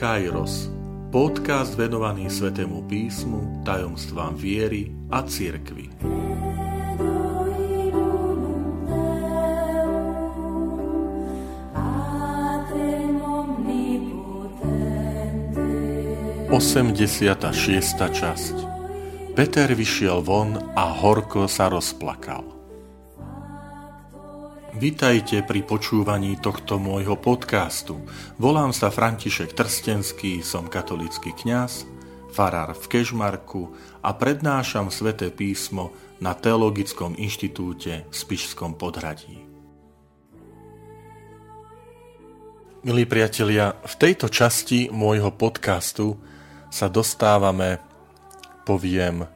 Kairos, podcast venovaný Svetému písmu, tajomstvám viery a cirkvi. Osemdesiata šiesta časť Peter vyšiel von a horko sa rozplakal. Vítajte pri počúvaní tohto môjho podcastu. Volám sa František Trstenský, som katolický kňaz, farár v Kežmarku a prednášam sväté písmo na Teologickom inštitúte v Spišskom podhradí. Milí priatelia, v tejto časti môjho podcastu sa dostávame, poviem,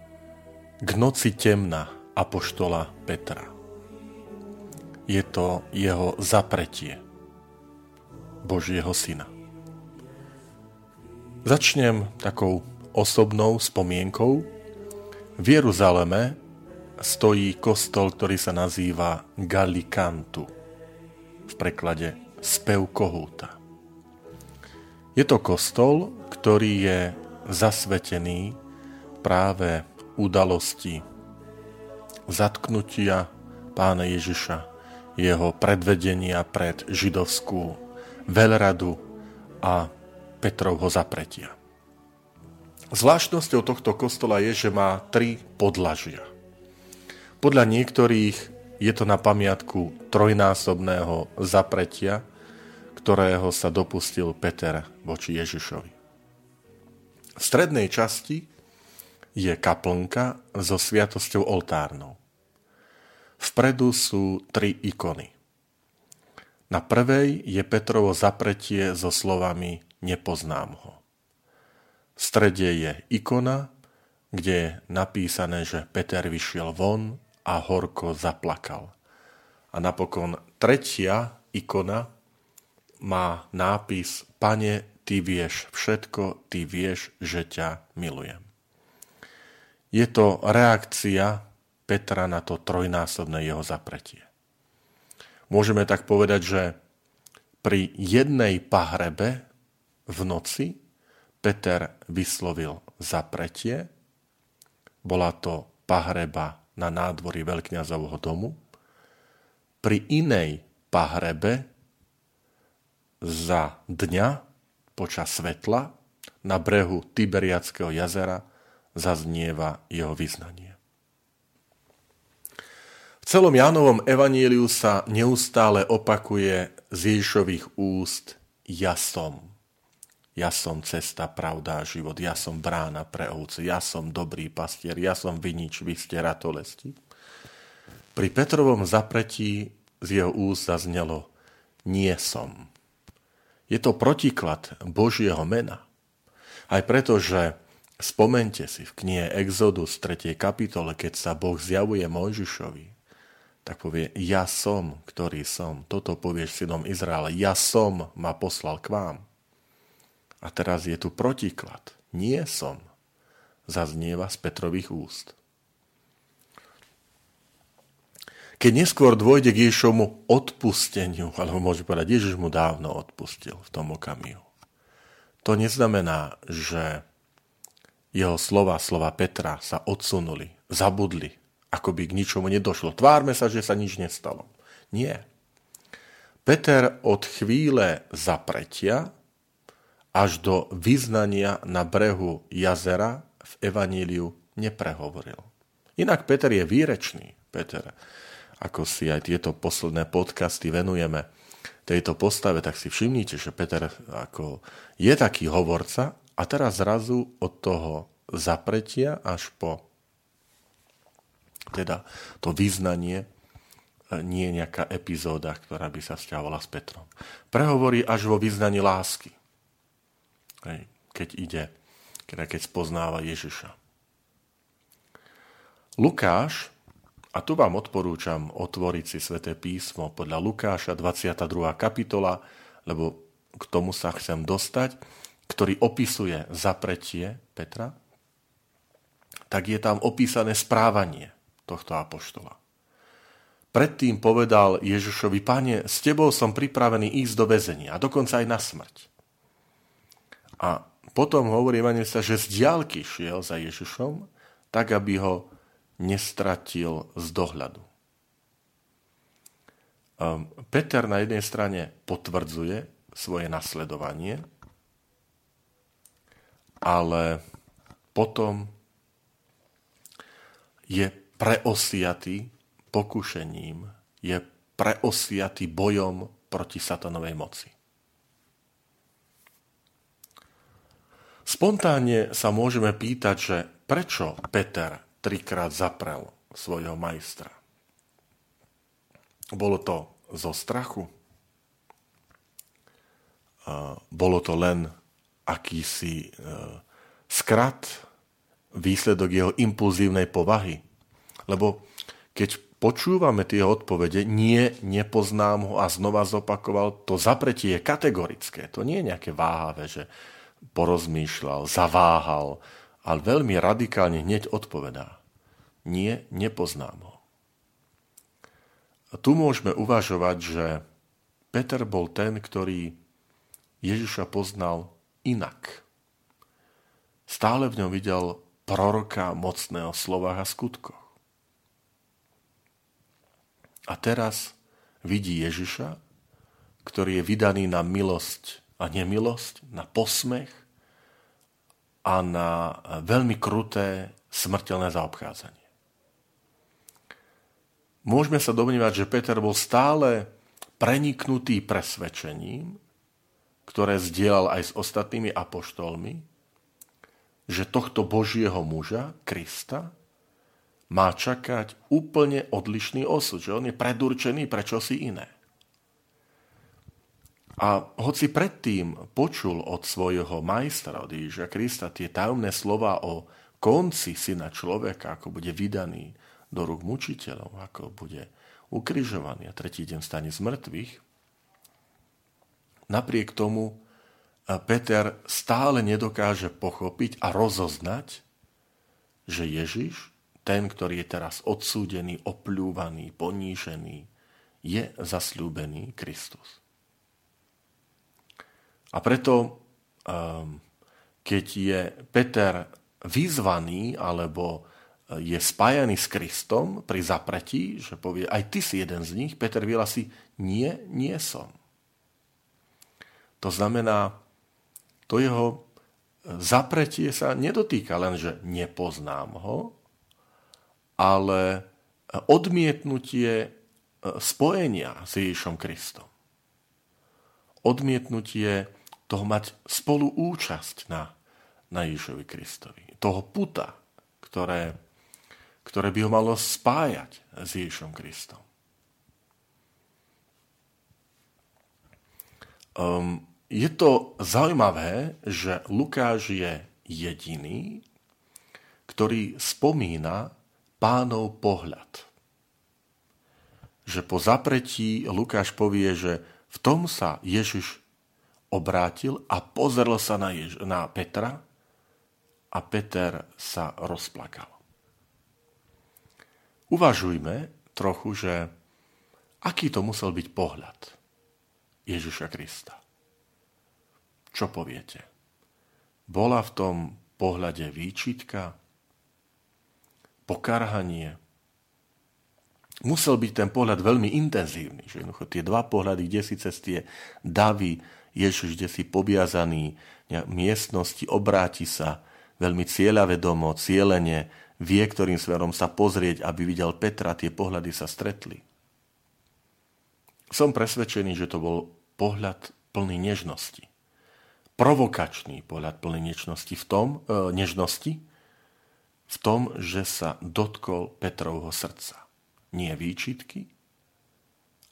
k noci temna Apoštola Petra je to jeho zapretie Božieho syna. Začnem takou osobnou spomienkou. V Jeruzaleme stojí kostol, ktorý sa nazýva Galikantu. V preklade spev kohúta. Je to kostol, ktorý je zasvetený práve udalosti zatknutia pána Ježiša jeho predvedenia pred židovskú veľradu a Petrovho zapretia. Zvláštnosťou tohto kostola je, že má tri podlažia. Podľa niektorých je to na pamiatku trojnásobného zapretia, ktorého sa dopustil Peter voči Ježišovi. V strednej časti je kaplnka so sviatosťou oltárnou. Vpredu sú tri ikony. Na prvej je Petrovo zapretie so slovami Nepoznám ho. V strede je ikona, kde je napísané, že Peter vyšiel von a horko zaplakal. A napokon tretia ikona má nápis Pane, ty vieš všetko, ty vieš, že ťa milujem. Je to reakcia Petra na to trojnásobné jeho zapretie. Môžeme tak povedať, že pri jednej pahrebe v noci Peter vyslovil zapretie. Bola to pahreba na nádvorí veľkňazovho domu. Pri inej pahrebe za dňa počas svetla na brehu Tiberiackého jazera zaznieva jeho vyznanie. Celom Jánovom evaníliu sa neustále opakuje z Ježišových úst ja som. Ja som cesta, pravda a život. Ja som brána pre ovce. Ja som dobrý pastier. Ja som vinič, vy ste ratolesti. Pri Petrovom zapretí z jeho úst zaznelo nie som. Je to protiklad Božieho mena. Aj preto, že spomente si v knihe Exodus 3. kapitole, keď sa Boh zjavuje Mojžišovi, tak povie, ja som, ktorý som. Toto povieš synom Izraela, ja som ma poslal k vám. A teraz je tu protiklad. Nie som. Zaznieva z Petrových úst. Keď neskôr dôjde k Ježišovmu odpusteniu, alebo môže povedať, Ježiš mu dávno odpustil v tom okamihu. To neznamená, že jeho slova, slova Petra sa odsunuli, zabudli, ako by k ničomu nedošlo. Tvárme sa, že sa nič nestalo. Nie. Peter od chvíle zapretia až do vyznania na brehu jazera v Evaníliu neprehovoril. Inak Peter je výrečný. Peter, ako si aj tieto posledné podcasty venujeme tejto postave, tak si všimnite, že Peter ako je taký hovorca a teraz zrazu od toho zapretia až po teda to význanie e, nie je nejaká epizóda, ktorá by sa vzťahovala s Petrom. Prehovorí až vo význaní lásky. Keď ide, keď spoznáva Ježiša. Lukáš, a tu vám odporúčam otvoriť si sväté písmo podľa Lukáša 22. kapitola, lebo k tomu sa chcem dostať, ktorý opisuje zapretie Petra, tak je tam opísané správanie tohto apoštola. Predtým povedal Ježišovi, pane, s tebou som pripravený ísť do väzenia a dokonca aj na smrť. A potom hovorí evangelista, že z diálky šiel za Ježišom, tak aby ho nestratil z dohľadu. Ehm, Peter na jednej strane potvrdzuje svoje nasledovanie, ale potom je preosiatý pokušením, je preosiatý bojom proti satanovej moci. Spontánne sa môžeme pýtať, že prečo Peter trikrát zaprel svojho majstra. Bolo to zo strachu? Bolo to len akýsi e, skrat, výsledok jeho impulzívnej povahy? Lebo keď počúvame tie odpovede, nie, nepoznám ho a znova zopakoval, to zapretie je kategorické. To nie je nejaké váhavé, že porozmýšľal, zaváhal, ale veľmi radikálne hneď odpovedá. Nie, nepoznám ho. A tu môžeme uvažovať, že Peter bol ten, ktorý Ježiša poznal inak. Stále v ňom videl proroka mocného slovách a skutkoch. A teraz vidí Ježiša, ktorý je vydaný na milosť a nemilosť, na posmech a na veľmi kruté smrteľné zaobchádzanie. Môžeme sa domnívať, že Peter bol stále preniknutý presvedčením, ktoré zdieľal aj s ostatnými apoštolmi, že tohto Božieho muža, Krista, má čakať úplne odlišný osud, že on je predurčený pre čosi iné. A hoci predtým počul od svojho majstra, od Ježiša Krista, tie tajomné slova o konci syna človeka, ako bude vydaný do rúk mučiteľov, ako bude ukrižovaný a tretí deň stane z mŕtvych, napriek tomu Peter stále nedokáže pochopiť a rozoznať, že Ježiš, ten, ktorý je teraz odsúdený, opľúvaný, ponížený, je zasľúbený Kristus. A preto, ehm, keď je Peter vyzvaný alebo je spájaný s Kristom pri zapretí, že povie, aj ty si jeden z nich, Peter vyhlasí, nie, nie som. To znamená, to jeho zapretie sa nedotýka len, že nepoznám ho, ale odmietnutie e, spojenia s Ježišom Kristom. Odmietnutie toho mať spolu účasť na, na Ježišovi Kristovi. Toho puta, ktoré, ktoré by ho malo spájať s Ježišom Kristom. Um, je to zaujímavé, že Lukáš je jediný, ktorý spomína pánov pohľad. Že po zapretí Lukáš povie, že v tom sa Ježiš obrátil a pozrel sa na, Jež- na Petra a Peter sa rozplakal. Uvažujme trochu, že aký to musel byť pohľad Ježiša Krista. Čo poviete? Bola v tom pohľade výčitka, pokarhanie. Musel byť ten pohľad veľmi intenzívny. Že jednoducho tie dva pohľady, kde si cez tie davy Ježiš, kde si pobiazaný miestnosti, obráti sa veľmi cieľavedomo, cieľene, vie, ktorým smerom sa pozrieť, aby videl Petra, tie pohľady sa stretli. Som presvedčený, že to bol pohľad plný nežnosti provokačný pohľad plný nečnosti v tom, e, nežnosti, v tom, že sa dotkol Petrovho srdca. Nie výčitky,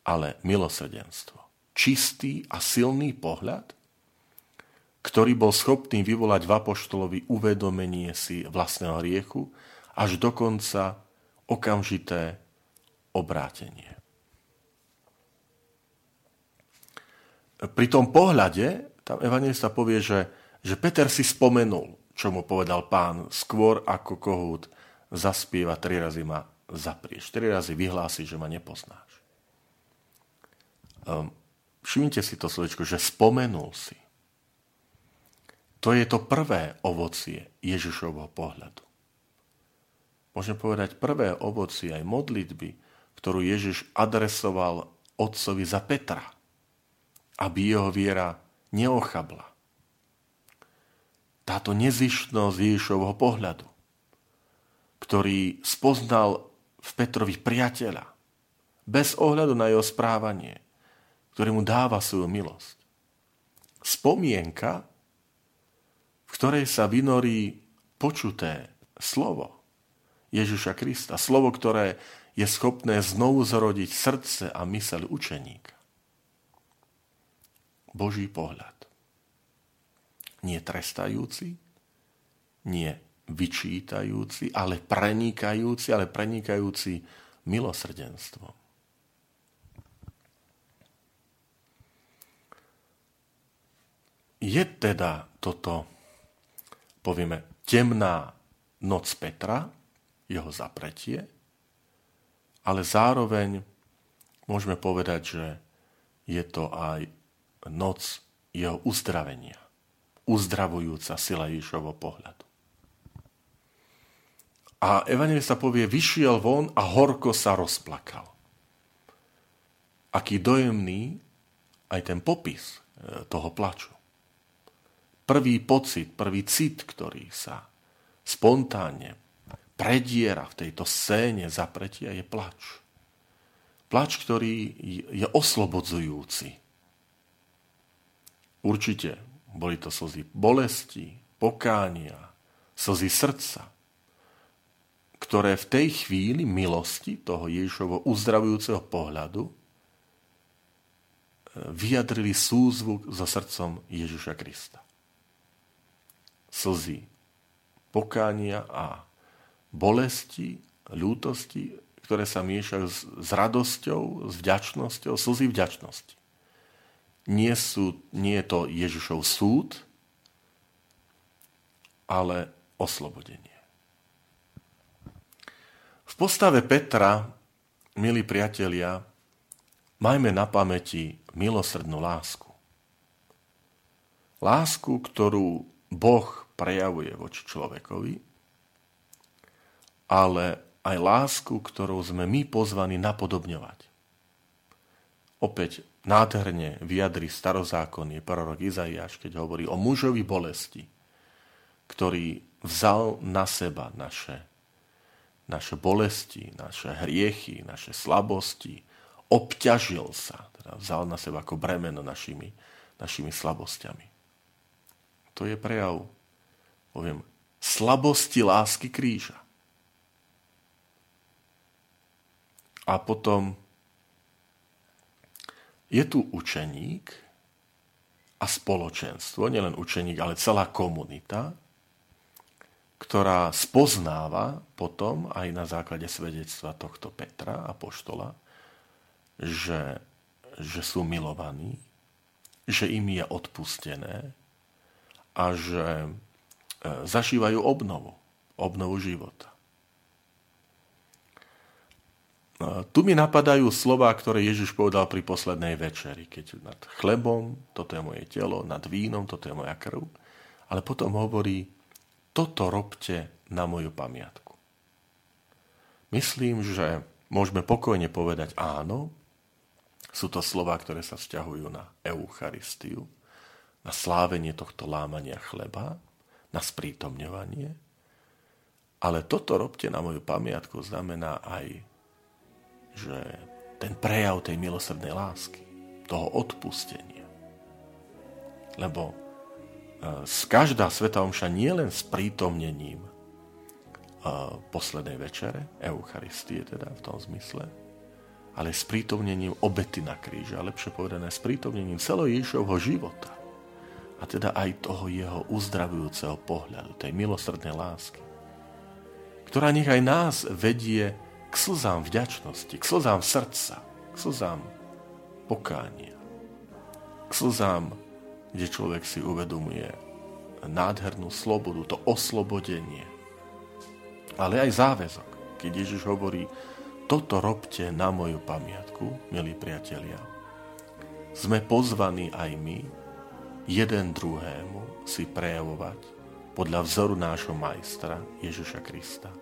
ale milosrdenstvo. Čistý a silný pohľad, ktorý bol schopný vyvolať v apoštolovi uvedomenie si vlastného riechu, až dokonca okamžité obrátenie. Pri tom pohľade tam evangelista povie, že, že Peter si spomenul, čo mu povedal pán, skôr ako kohút zaspieva, tri razy ma zaprieš, tri razy vyhlási, že ma nepoznáš. Um, všimnite si to slovičko, že spomenul si. To je to prvé ovocie Ježišovho pohľadu. Môžem povedať prvé ovocie aj modlitby, ktorú Ježiš adresoval otcovi za Petra, aby jeho viera neochabla. Táto nezištnosť Ježišovho pohľadu, ktorý spoznal v Petrovi priateľa, bez ohľadu na jeho správanie, ktorý mu dáva svoju milosť. Spomienka, v ktorej sa vynorí počuté slovo Ježiša Krista, slovo, ktoré je schopné znovu zrodiť srdce a myseľ učeníka. Boží pohľad. Nie trestajúci, nie vyčítajúci, ale prenikajúci, ale prenikajúci milosrdenstvom. Je teda toto, povieme, temná noc Petra, jeho zapretie, ale zároveň môžeme povedať, že je to aj noc jeho uzdravenia, uzdravujúca sila Ježišovho pohľadu. A evangelista povie, vyšiel von a horko sa rozplakal. Aký dojemný aj ten popis e, toho plaču prvý pocit, prvý cit, ktorý sa spontánne prediera v tejto scéne zapretia, je plač. Plač, ktorý je oslobodzujúci. Určite boli to slzy bolesti, pokánia, slzy srdca, ktoré v tej chvíli milosti toho Ježišovho uzdravujúceho pohľadu eh, vyjadrili súzvuk so srdcom Ježiša Krista slzy pokánia a bolesti, ľútosti, ktoré sa miešajú s radosťou, s vďačnosťou, slzy vďačnosti. Nie, sú, nie je to Ježišov súd, ale oslobodenie. V postave Petra, milí priatelia, majme na pamäti milosrdnú lásku. Lásku, ktorú Boh prejavuje voči človekovi, ale aj lásku, ktorou sme my pozvaní napodobňovať. Opäť nádherne vyjadri starozákonný prorok Izaiáš, keď hovorí o mužovi bolesti, ktorý vzal na seba naše, naše bolesti, naše hriechy, naše slabosti, obťažil sa, teda vzal na seba ako bremeno našimi, našimi slabosťami. To je prejav, poviem, slabosti lásky kríža. A potom je tu učeník a spoločenstvo, nielen učeník, ale celá komunita, ktorá spoznáva potom aj na základe svedectva tohto Petra a poštola, že, že sú milovaní, že im je odpustené, a že e, zažívajú obnovu, obnovu života. E, tu mi napadajú slova, ktoré Ježiš povedal pri poslednej večeri, keď nad chlebom, toto je moje telo, nad vínom, toto je moja krv, ale potom hovorí, toto robte na moju pamiatku. Myslím, že môžeme pokojne povedať áno, sú to slova, ktoré sa vzťahujú na Eucharistiu, na slávenie tohto lámania chleba, na sprítomňovanie. Ale toto robte na moju pamiatku znamená aj, že ten prejav tej milosrdnej lásky, toho odpustenia. Lebo e, z každá sveta omša nie len s prítomnením e, poslednej večere, Eucharistie teda v tom zmysle, ale s prítomnením obety na kríže, a lepšie povedané, s prítomnením celého Ježišovho života a teda aj toho jeho uzdravujúceho pohľadu, tej milosrdnej lásky, ktorá nech aj nás vedie k slzám vďačnosti, k slzám srdca, k slzám pokánia, k slzám, kde človek si uvedomuje nádhernú slobodu, to oslobodenie, ale aj záväzok, keď Ježiš hovorí, toto robte na moju pamiatku, milí priatelia. Sme pozvaní aj my jeden druhému si prejavovať podľa vzoru nášho majstra Ježiša Krista